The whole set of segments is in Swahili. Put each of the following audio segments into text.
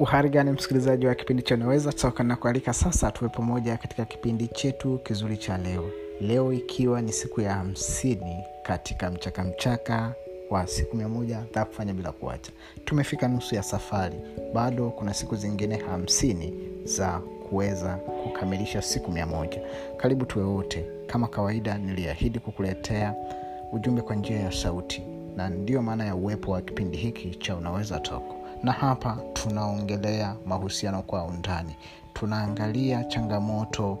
uhari gani msikilizaji wa kipindi cha unaweza toka na kualika sasa tuwe pamoja katika kipindi chetu kizuri cha leo. Leo ikiwa ni siku ya hamsini katika mchaka mchaka wa siku mia moja za kufanya bila kuacha. Tumefika nusu ya safari. Bado kuna siku zingine hamsini za kuweza kukamilisha siku mia moja. Karibu tuwe wote. Kama kawaida niliahidi kukuletea ujumbe kwa njia ya sauti. Na ndiyo maana ya uwepo wa kipindi hiki cha unaweza toko na hapa tunaongelea mahusiano kwa undani. Tunaangalia changamoto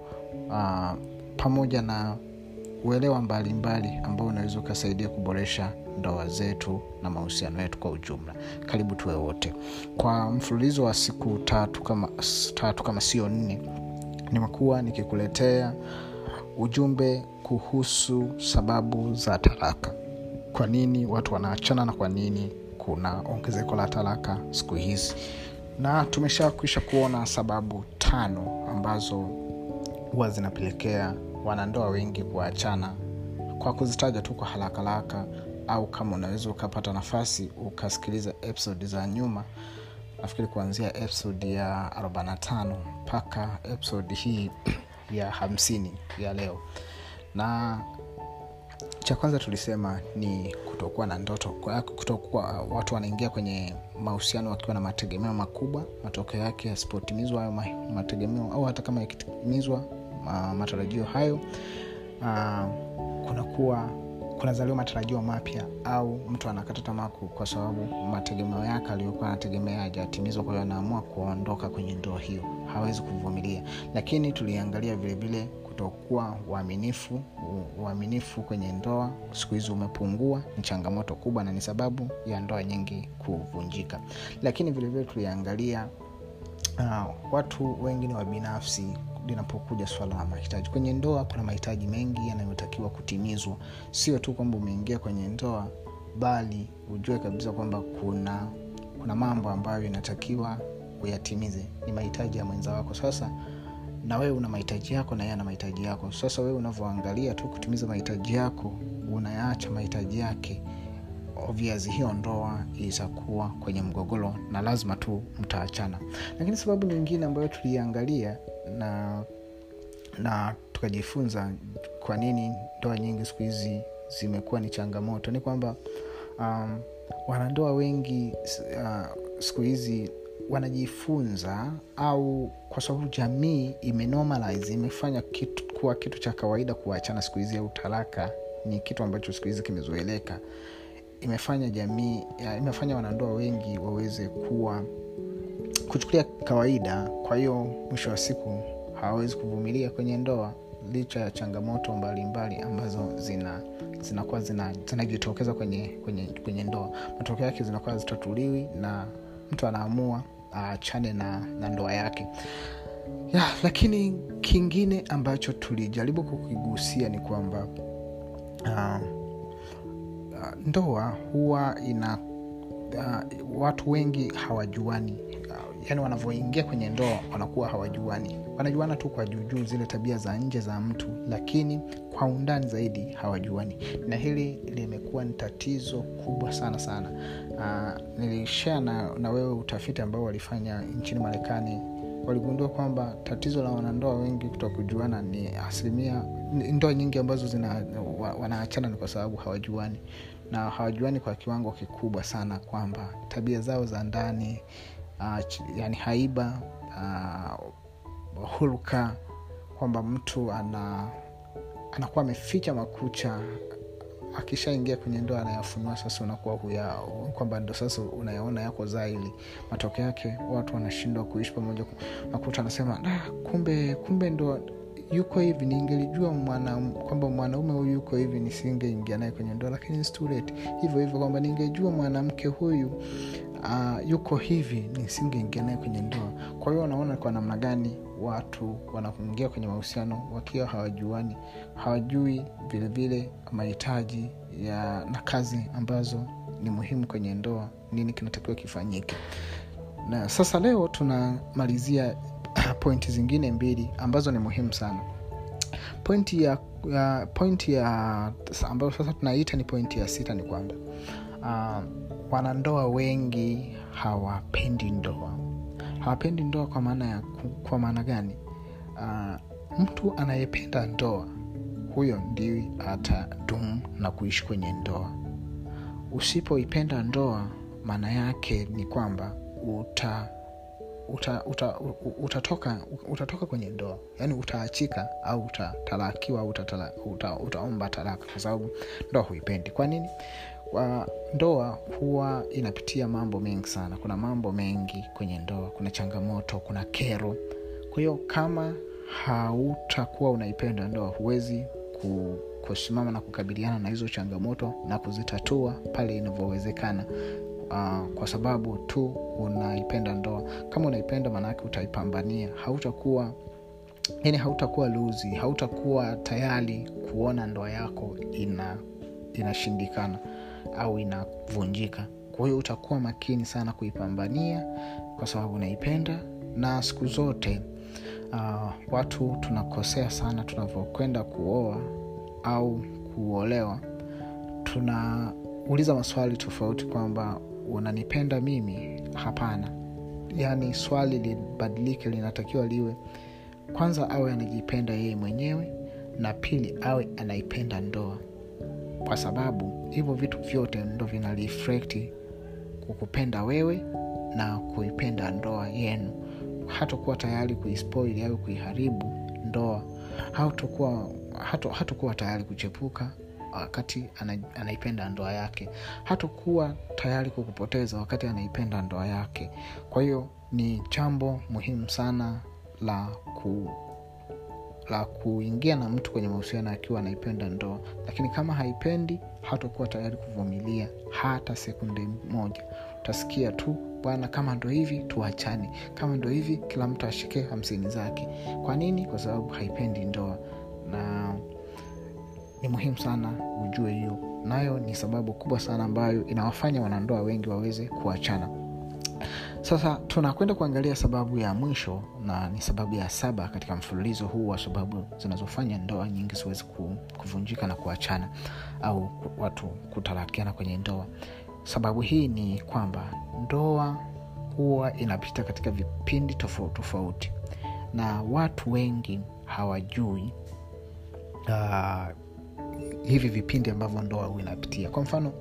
uh, pamoja na uelewa mbalimbali ambao unaweza ukasaidia kuboresha ndoa zetu na mahusiano yetu kwa ujumla. Karibu tuwe wote. Kwa mfululizo wa siku tatu kama, tatu kama sio nne nimekuwa nikikuletea ujumbe kuhusu sababu za talaka. Kwa nini watu wanaachana na kwa nini kuna ongezeko la talaka siku hizi. Na tumeshakwisha kuona sababu tano ambazo huwa zinapelekea wanandoa wengi kuachana. Kwa kuzitaja tu kwa haraka haraka au kama unaweza ukapata nafasi ukasikiliza episodi za nyuma nafikiri kuanzia episodi ya 45 mpaka episodi hii ya 50 ya leo. Na cha kwanza tulisema ni kutokuwa na ndoto kutokuwa watu wanaingia kwenye mahusiano wakiwa na mategemeo makubwa matokeo yake yasipotimizwa hayo mategemeo au hata kama yakitimizwa matarajio hayo uh, kunakuwa kunazaliwa matarajio mapya au mtu anakata tamaa kwa sababu mategemeo yake aliyokuwa anategemea hajatimizwa kwa hiyo anaamua kuondoka kwenye ndoa hiyo hawezi kuvumilia. Lakini tuliangalia vilevile kutokuwa uaminifu uaminifu kwenye ndoa siku hizi umepungua ni changamoto kubwa na ni sababu ya ndoa nyingi kuvunjika. Lakini vilevile tuliangalia uh, watu wengi ni wabinafsi linapokuja swala la mahitaji. Kwenye ndoa kuna mahitaji mengi yanayotakiwa kutimizwa. Sio tu kwamba umeingia kwenye ndoa bali ujue kabisa kwamba kuna kuna mambo ambayo inatakiwa uyatimize. Ni mahitaji ya mwenza wako. Sasa na wewe una mahitaji yako na yeye ana mahitaji yako. Sasa wewe unavyoangalia tu kutimiza mahitaji yako unayaacha mahitaji yake obvious hiyo ndoa itakuwa kwenye mgogoro na lazima tu mtaachana. Lakini sababu nyingine ambayo tuliangalia na na tukajifunza kwa nini ndoa nyingi siku hizi zimekuwa ni changamoto ni kwamba um, wanandoa wengi uh, siku hizi wanajifunza au kwa sababu jamii imenormalize imefanya kitu kuwa kitu cha kawaida kuachana siku hizi au talaka ni kitu ambacho siku hizi kimezoeleka. Imefanya jamii imefanya wanandoa wengi waweze kuwa kuchukulia kawaida. Kwa hiyo mwisho wa siku hawawezi kuvumilia kwenye ndoa licha ya changamoto mbalimbali mbali ambazo zina zinajitokeza zina kwenye, kwenye, kwenye ndoa. Matokeo yake zinakuwa zitatuliwi na mtu anaamua aachane na, na ndoa yake. Ya lakini kingine ambacho tulijaribu kukigusia ni kwamba uh, uh, ndoa huwa ina uh, watu wengi hawajuani yani wanavyoingia kwenye ndoa wanakuwa hawajuani. Wanajuana tu kwa juujuu zile tabia za nje za mtu lakini kwa undani zaidi hawajuani. Na hili limekuwa ni tatizo kubwa sana sana. Uh, na, na wewe utafiti ambao walifanya nchini marekani. Waligundua kwamba tatizo la wanandoa wengi kutoka kujuana ni asilimia ndoa nyingi ambazo zina wanaachana ni kwa sababu hawajuani. Na hawajuani kwa kiwango kikubwa sana kwamba tabia zao za ndani uh, yani haiba uh, hulka kwamba mtu ana anakuwa ameficha makucha akishaingia kwenye ndoa anayafunua sasa unakuwa huya kwamba ndo sasa unayaona yako zaili. Matokeo yake watu wanashindwa kuishi pamoja. Nakuta anasema ah, kumbe kumbe ndo yuko hivi ningelijua mwana, kwamba mwanaume huyu yuko hivi nisingeingia naye kwenye ndoa lakini hivyo hivyo kwamba ningejua mwanamke huyu uh, yuko hivi nisingeingia naye kwenye ndoa. Kwa hiyo wanaona kwa namna gani watu wanaingia kwenye mahusiano wakiwa hawajuani hawajui vilevile mahitaji ya na kazi ambazo ni muhimu kwenye ndoa nini kinatakiwa kifanyike. Na sasa leo tunamalizia pointi zingine mbili ambazo ni muhimu sana. Pointi ya ya pointi ya ambayo sasa tunaita ni pointi ya sita ni kwamba uh, wanandoa wengi hawapendi ndoa. Hawapendi ndoa kwa maana ya kwa maana gani? Uh, mtu anayependa ndoa huyo ndiye atadumu na kuishi kwenye ndoa. Usipoipenda ndoa maana yake ni kwamba uta uta, uta, utatoka utatoka kwenye ndoa. Yaani utaachika au utatalakiwa au utatala, uta, utaomba talaka kwa sababu ndoa huipendi. Kwa nini kwa ndoa huwa inapitia mambo mengi sana. Kuna mambo mengi kwenye ndoa. Kuna changamoto kuna kero. Kwa hiyo kama hautakuwa unaipenda ndoa huwezi ku, kusimama na kukabiliana na hizo changamoto na kuzitatua pale inavyowezekana. Uh, kwa sababu tu unaipenda ndoa. Kama unaipenda maanaake utaipambania. Hautakuwa yani hautakuwa luzi hautakuwa tayari kuona ndoa yako ina inashindikana au inavunjika. Kwa hiyo utakuwa makini sana kuipambania kwa sababu unaipenda. Na siku zote uh, watu tunakosea sana tunavyokwenda kuoa au kuolewa. Tunauliza maswali tofauti kwamba unanipenda mimi? Hapana. Yaani swali libadilike linatakiwa liwe kwanza awe anajipenda yeye mwenyewe na pili awe anaipenda ndoa kwa sababu hivyo vitu vyote ndo vina kukupenda wewe na kuipenda ndoa yenu. Hatokuwa tayari kuispoili au kuiharibu ndoa. Hatakuwa hatakuwa tayari kuchepuka wakati anaipenda ndoa yake. Hatokuwa tayari kukupoteza wakati anaipenda ndoa yake. Kwa hiyo ni jambo muhimu sana la ku la kuingia na mtu kwenye mahusiano akiwa anaipenda ndoa. Lakini kama haipendi hatakuwa tayari kuvumilia hata sekunde moja. Utasikia tu bwana kama ndo hivi tuachane. Kama ndo hivi kila mtu ashike hamsini zake. Kwa nini? Kwa sababu haipendi ndoa. Na ni muhimu sana ujue hiyo. Nayo ni sababu kubwa sana ambayo inawafanya wanandoa wengi waweze kuachana sasa tunakwenda kuangalia sababu ya mwisho na ni sababu ya saba katika mfululizo huu wa sababu zinazofanya ndoa nyingi ziwezi kuvunjika na kuachana au watu kutarakiana kwenye ndoa. Sababu hii ni kwamba ndoa huwa inapita katika vipindi tofauti tofauti na watu wengi hawajui uh, hivi vipindi ambavyo ndoa huu inapitia. Kwa mfano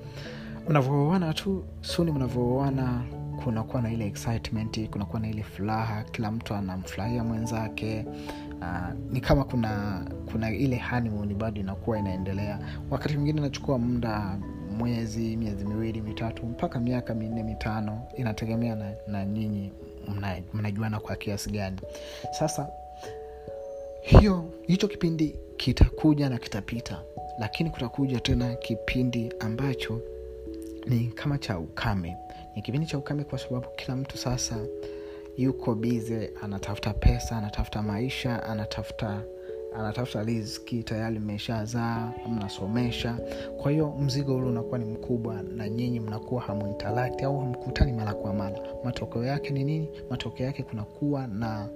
mnavyooana tu suni mnavyooana kunakuwa na ile excitement kunakuwa na ile furaha kila mtu anamfurahia mwenzake. Uh, ni kama kuna kuna ile honeymoon bado inakuwa inaendelea. Wakati mwingine inachukua muda mwezi miezi miwili mitatu mpaka miaka minne mitano inategemea na, na nyinyi mnajuana mna kwa kiasi gani. Sasa hiyo hicho kipindi kitakuja na kitapita lakini kutakuja tena kipindi ambacho ni kama cha ukame. Ni kipindi cha ukame kwa sababu kila mtu sasa yuko bize anatafuta pesa anatafuta maisha anatafuta anatafuta riziki tayari mmeshazaa mnasomesha. Kwa hiyo mzigo ule unakuwa ni mkubwa na nyinyi mnakuwa hamuintalakti au hamkutani mara kwa mara. Matokeo yake ni nini? Matokeo yake kunakuwa na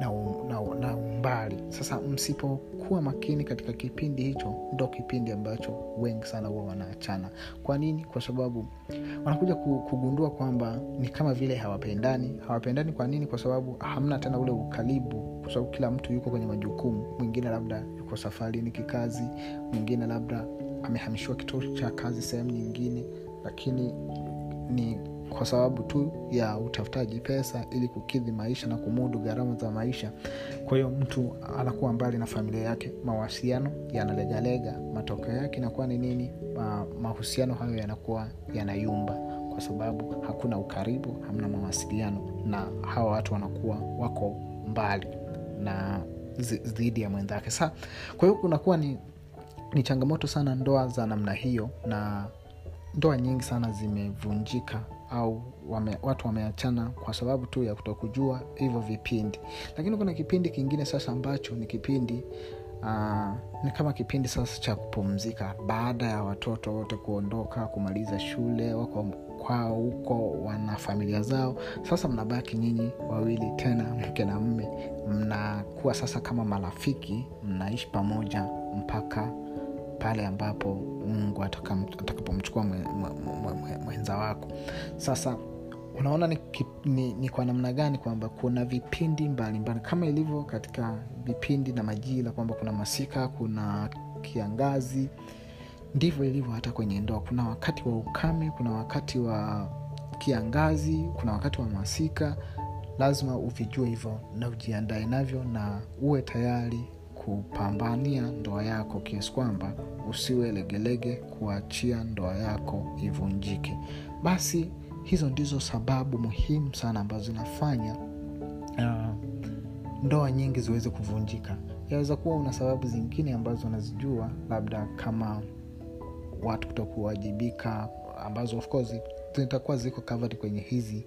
na, na, na umbali. Sasa msipokuwa makini katika kipindi hicho ndo kipindi ambacho wengi sana huwa wanaachana. Kwa nini? Kwa sababu wanakuja kugundua kwamba ni kama vile hawapendani. Hawapendani kwa nini? Kwa sababu hamna tena ule ukaribu kwa sababu kila mtu yuko kwenye majukumu. Mwingine labda yuko safarini kikazi mwingine labda amehamishiwa kituo cha kazi sehemu nyingine lakini ni kwa sababu tu ya utafutaji pesa ili kukidhi maisha na kumudu gharama za maisha. Kwa hiyo mtu anakuwa mbali na familia yake mawasiliano yanalegalega matokeo yake inakuwa ni nini? Ma, mahusiano hayo yanakuwa yanayumba kwa sababu hakuna ukaribu hamna mawasiliano na hawa watu wanakuwa wako mbali na dhidi ya mwenzake. Sa kwa hiyo kunakuwa ni ni changamoto sana ndoa za namna hiyo na ndoa nyingi sana zimevunjika au wame, watu wameachana kwa sababu tu ya kutokujua hivyo vipindi. Lakini kuna kipindi kingine sasa ambacho ni kipindi uh, ni kama kipindi sasa cha kupumzika. Baada ya watoto wote kuondoka kumaliza shule wako kwao huko wana familia zao. Sasa mnabaki nyinyi wawili tena mke na mme mnakuwa sasa kama marafiki mnaishi pamoja mpaka pale ambapo mungu atakapomchukua mwenza wako sasa unaona ni, ni, ni kwa namna gani kwamba kuna vipindi mbalimbali mbali. kama ilivyo katika vipindi na majira kwamba kuna masika kuna kiangazi ndivyo ilivyo hata kwenye ndoa kuna wakati wa ukame kuna wakati wa kiangazi kuna wakati wa masika lazima uvijue hivyo na ujiandae navyo na uwe tayari kupambania ndoa yako kiasi kwamba usiwe legelege kuachia ndoa yako ivunjike. Basi hizo ndizo sababu muhimu sana ambazo zinafanya uh, ndoa nyingi ziweze kuvunjika. Yaweza kuwa una sababu zingine ambazo unazijua labda kama watu kutokuwajibika ambazo of course zitakuwa ziko covered kwenye hizi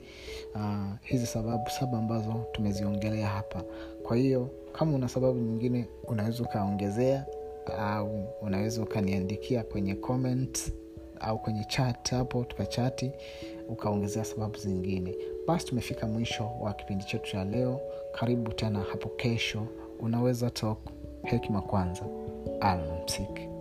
uh, hizi sababu saba ambazo tumeziongelea hapa. Kwa hiyo kama una sababu nyingine unaweza ukaongezea au unaweza ukaniandikia kwenye comment au kwenye chat hapo tukachati ukaongezea sababu zingine. Basi tumefika mwisho wa kipindi chetu cha leo. Karibu tena hapo kesho. Unaweza talk. Hekima kwanza. Almsiki